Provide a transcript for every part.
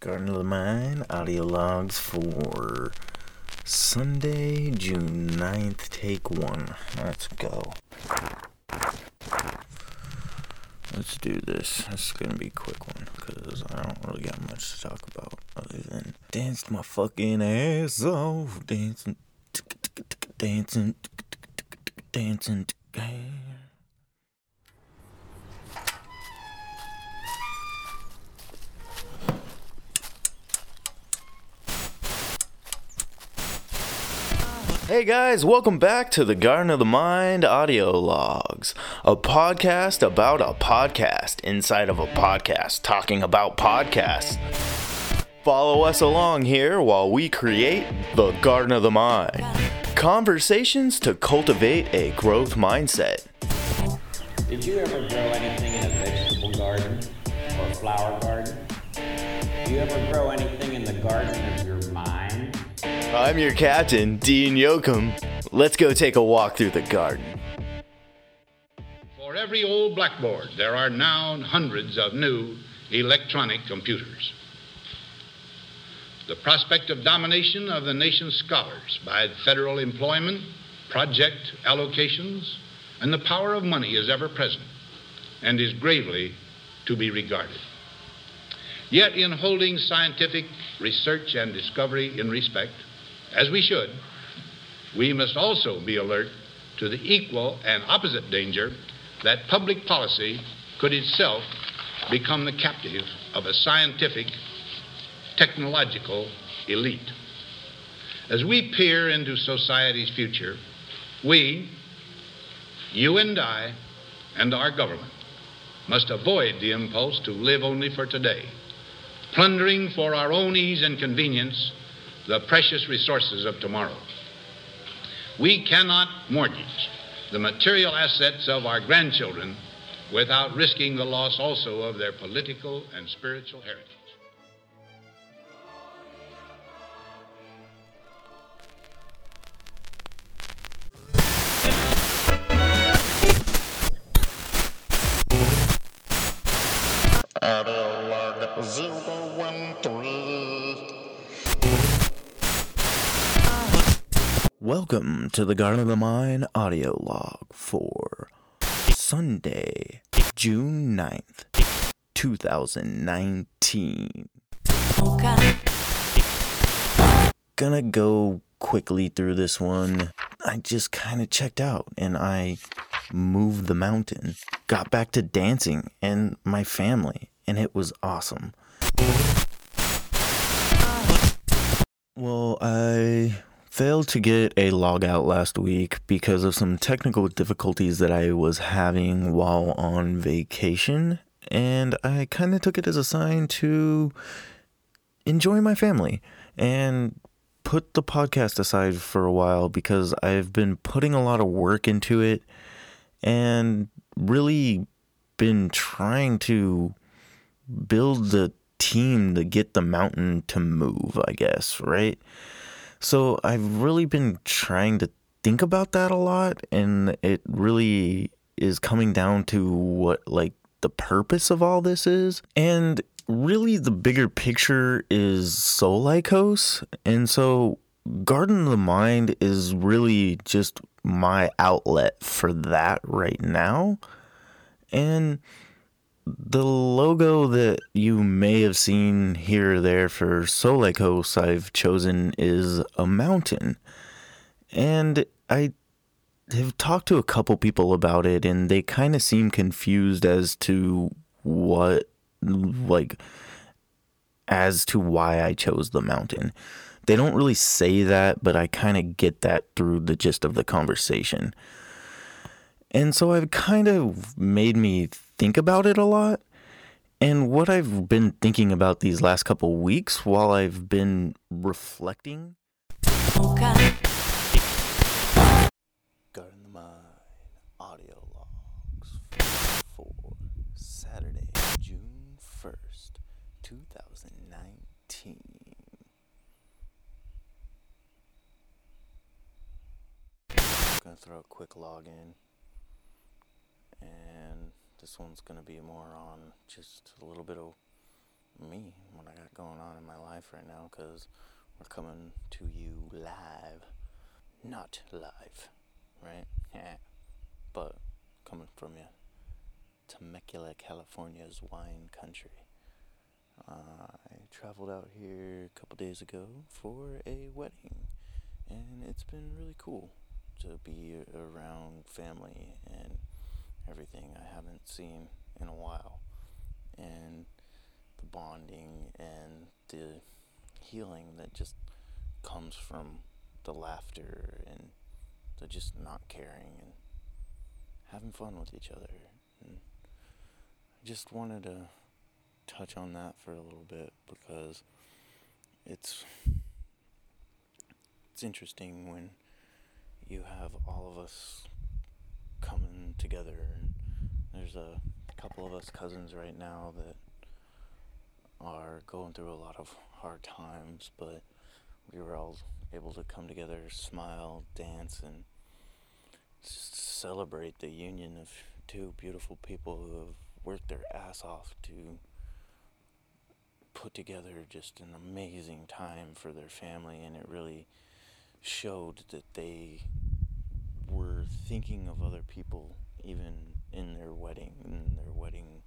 Garden of the Mind audio logs for Sunday, June 9th, take one. Let's go. Let's do this. This is gonna be a quick one because I don't really got much to talk about other than dance my fucking ass off, dancing, dancing, dancing. Hey guys, welcome back to the Garden of the Mind audio logs, a podcast about a podcast inside of a podcast talking about podcasts. Follow us along here while we create the Garden of the Mind conversations to cultivate a growth mindset. Did you ever grow anything in a vegetable garden or a flower garden? Do you ever grow anything in the garden of your mind? I'm your captain, Dean Yoakum. Let's go take a walk through the garden. For every old blackboard, there are now hundreds of new electronic computers. The prospect of domination of the nation's scholars by federal employment, project allocations, and the power of money is ever present and is gravely to be regarded. Yet, in holding scientific research and discovery in respect, as we should, we must also be alert to the equal and opposite danger that public policy could itself become the captive of a scientific, technological elite. As we peer into society's future, we, you and I, and our government must avoid the impulse to live only for today, plundering for our own ease and convenience the precious resources of tomorrow. We cannot mortgage the material assets of our grandchildren without risking the loss also of their political and spiritual heritage. Zero one three. Welcome to the Garden of the Mind audio log for Sunday, June 9th, 2019. Gonna go quickly through this one. I just kind of checked out and I moved the mountain, got back to dancing and my family, and it was awesome. Well, I failed to get a log out last week because of some technical difficulties that I was having while on vacation, and I kind of took it as a sign to enjoy my family and put the podcast aside for a while because I've been putting a lot of work into it and really been trying to build the team to get the mountain to move, I guess, right? So I've really been trying to think about that a lot, and it really is coming down to what like the purpose of all this is. And really the bigger picture is Solikos. And so Garden of the Mind is really just my outlet for that right now. And the logo that you may have seen here or there for Solikos I've chosen is a mountain. And I have talked to a couple people about it and they kind of seem confused as to what like as to why I chose the mountain. They don't really say that, but I kind of get that through the gist of the conversation. And so I've kind of made me think about it a lot. And what I've been thinking about these last couple weeks while I've been reflecting. Garden the Mind audio logs for Saturday, June 1st, 2019. Gonna throw a quick and this one's gonna be more on just a little bit of me, what I got going on in my life right now because we're coming to you live. Not live, right? Yeah. But coming from you. Temecula, California's wine country. Uh, I traveled out here a couple days ago for a wedding, and it's been really cool to be around family and everything I haven't seen in a while. And the bonding and the healing that just comes from the laughter and the just not caring and having fun with each other. And I just wanted to touch on that for a little bit because it's it's interesting when you have all of us coming together. There's a couple of us cousins right now that are going through a lot of hard times but we were all able to come together smile dance and celebrate the union of two beautiful people who have worked their ass off to put together just an amazing time for their family and it really showed that they were thinking of other people even in their wedding and their wedding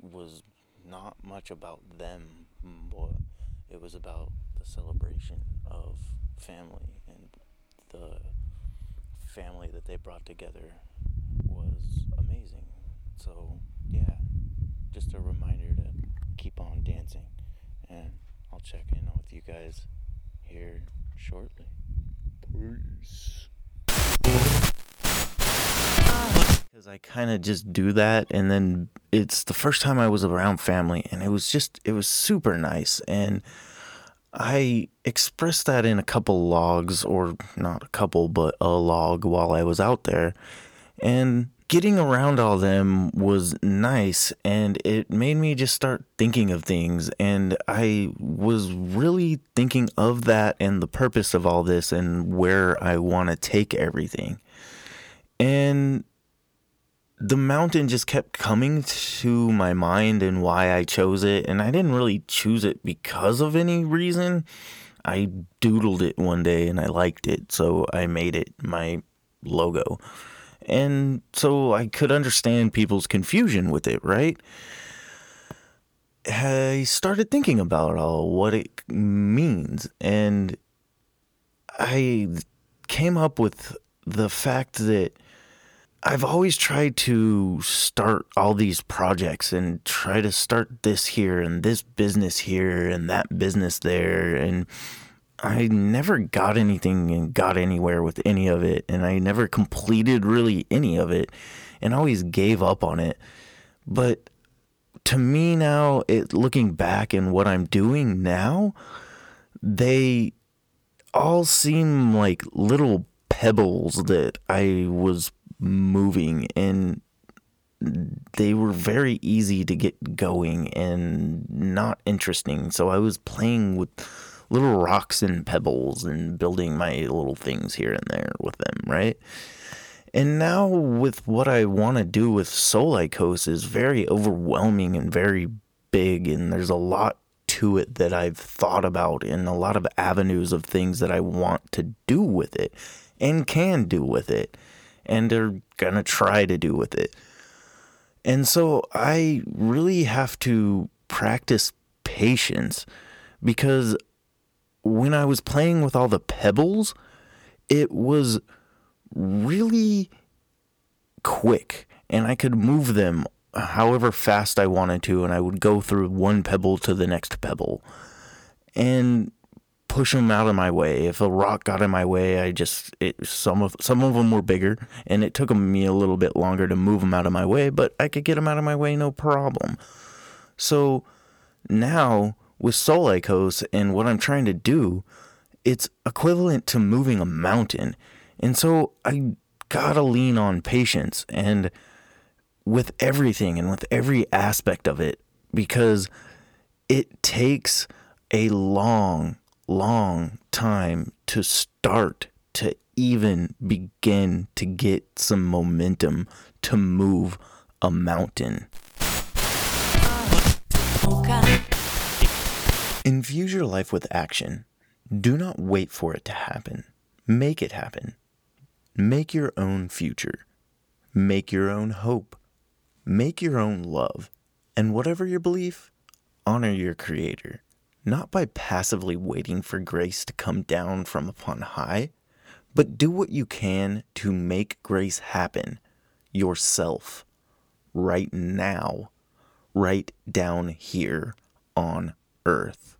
was not much about them but it was about the celebration of family and the family that they brought together was amazing. So yeah just a reminder to keep on dancing and i'll check in with you guys here shortly. Peace because I kind of just do that, and then it's the first time I was around family, and it was just it was super nice, and I expressed that in a couple logs, or not a couple, but a log while I was out there, and getting around all them was nice, and it made me just start thinking of things, and I was really thinking of that and the purpose of all this and where I want to take everything, and the mountain just kept coming to my mind and why I chose it. And I didn't really choose it because of any reason. I doodled it one day and I liked it. So I made it my logo. And so I could understand people's confusion with it, right? I started thinking about all what it means. And I came up with the fact that I've always tried to start all these projects and try to start this here and this business here and that business there. And I never got anything and got anywhere with any of it. And I never completed really any of it and always gave up on it. But to me now, it looking back and what I'm doing now, they all seem like little pebbles that I was moving and they were very easy to get going and not interesting. So I was playing with little rocks and pebbles and building my little things here and there with them, right? And now with what I want to do with Solikos is very overwhelming and very big and there's a lot to it that I've thought about and a lot of avenues of things that I want to do with it and can do with it and they're going to try to do with it. And so I really have to practice patience because when I was playing with all the pebbles, it was really quick and I could move them however fast I wanted to and I would go through one pebble to the next pebble. And push them out of my way. If a rock got in my way, I just it, some of some of them were bigger, and it took me a little bit longer to move them out of my way, but I could get them out of my way no problem. So now with Solikos and what I'm trying to do, it's equivalent to moving a mountain, and so I gotta lean on patience and with everything and with every aspect of it because it takes a long long time to start to even begin to get some momentum to move a mountain. Infuse your life with action. Do not wait for it to happen. Make it happen. Make your own future. Make your own hope. Make your own love. And whatever your belief, honor your Creator, not by passively waiting for grace to come down from upon high, but do what you can to make grace happen yourself, right now, right down here on earth.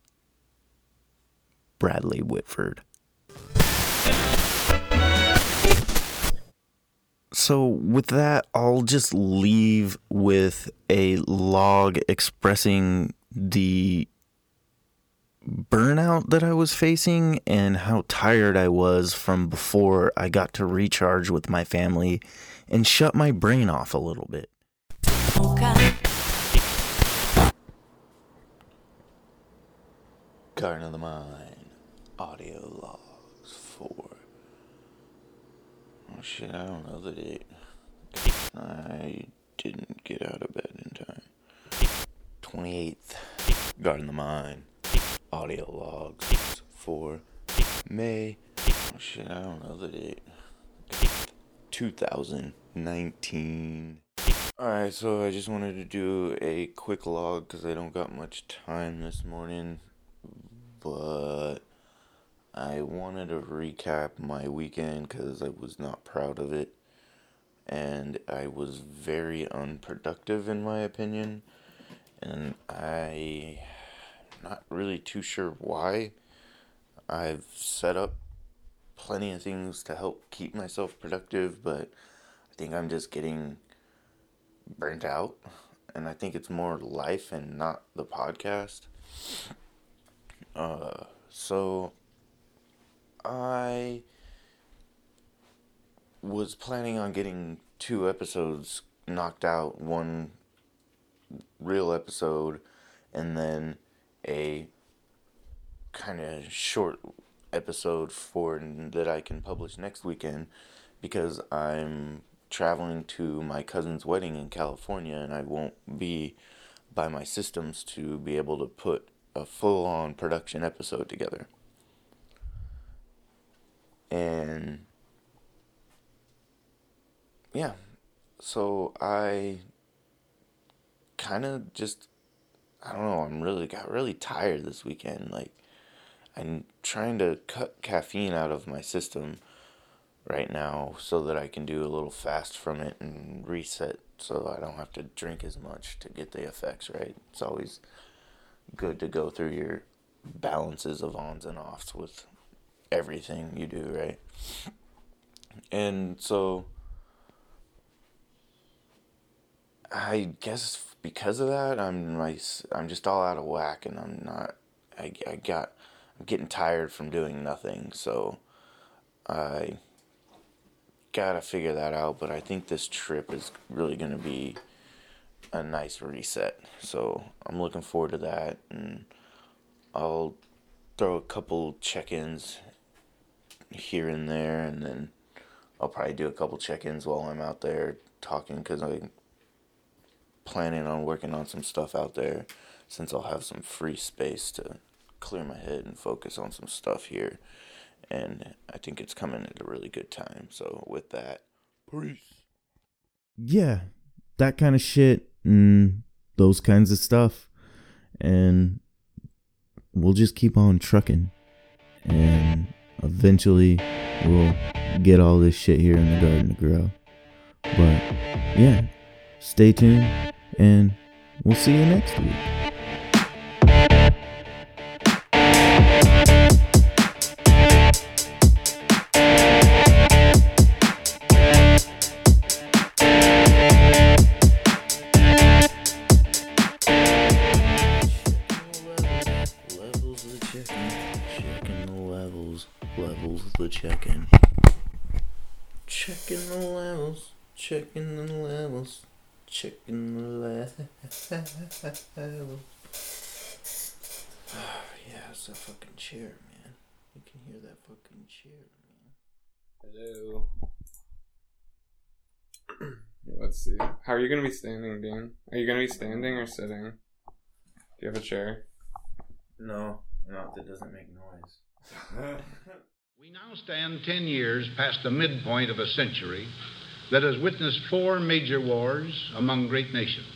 Bradley Whitford. So, with that, I'll just leave with a log expressing the burnout that I was facing and how tired I was from before I got to recharge with my family and shut my brain off a little bit. Garden of the Mind audio logs for. Oh shit, I don't know the date. I didn't get out of bed in time. 28th. Garden of the Mind audio logs for May. Oh shit, I don't know the date. 2019. Alright, so I just wanted to do a quick log because I don't got much time this morning. But I wanted to recap my weekend because I was not proud of it. And I was very unproductive, in my opinion. And I not really too sure why. I've set up plenty of things to help keep myself productive, but I think I'm just getting burnt out. And I think it's more life and not the podcast. Uh, so I was planning on getting two episodes knocked out, one real episode, and then a kind of short episode for that I can publish next weekend because I'm traveling to my cousin's wedding in California and I won't be by my systems to be able to put a full on production episode together. And yeah, so I kind of just I don't know, I'm really got really tired this weekend. Like I'm trying to cut caffeine out of my system right now so that I can do a little fast from it and reset so I don't have to drink as much to get the effects right. It's always good to go through your balances of ons and offs with everything you do, right? And so I guess because of that, I'm my, I'm just all out of whack, and I'm not. I, I got I'm getting tired from doing nothing, so I gotta figure that out. But I think this trip is really gonna be a nice reset. So I'm looking forward to that, and I'll throw a couple check-ins here and there, and then I'll probably do a couple check-ins while I'm out there talking because I planning on working on some stuff out there since I'll have some free space to clear my head and focus on some stuff here. And I think it's coming at a really good time. So, with that, peace. Yeah, that kind of shit and those kinds of stuff. And we'll just keep on trucking. And eventually, we'll get all this shit here in the garden to grow. But yeah, stay tuned and we'll see you next week. Checking the. Oh, ah, yeah, it's that fucking chair, man. You can hear that fucking chair, man. Hello. Let's see. How are you gonna be standing, Dean? Are you gonna be standing or sitting? Do you have a chair? No, no, that doesn't make noise. We now stand 10 years past the midpoint of a century that has witnessed four major wars among great nations.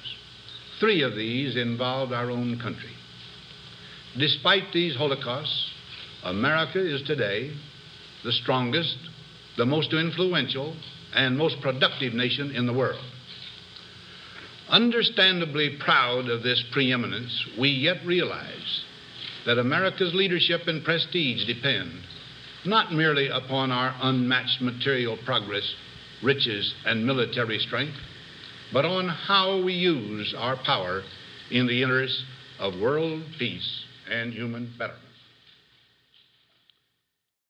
Three of these involved our own country. Despite these holocausts, America is today the strongest, the most influential, and most productive nation in the world. Understandably proud of this preeminence, we yet realize that America's leadership and prestige depend not merely upon our unmatched material progress, riches, and military strength, but on how we use our power in the interest of world peace and human betterment.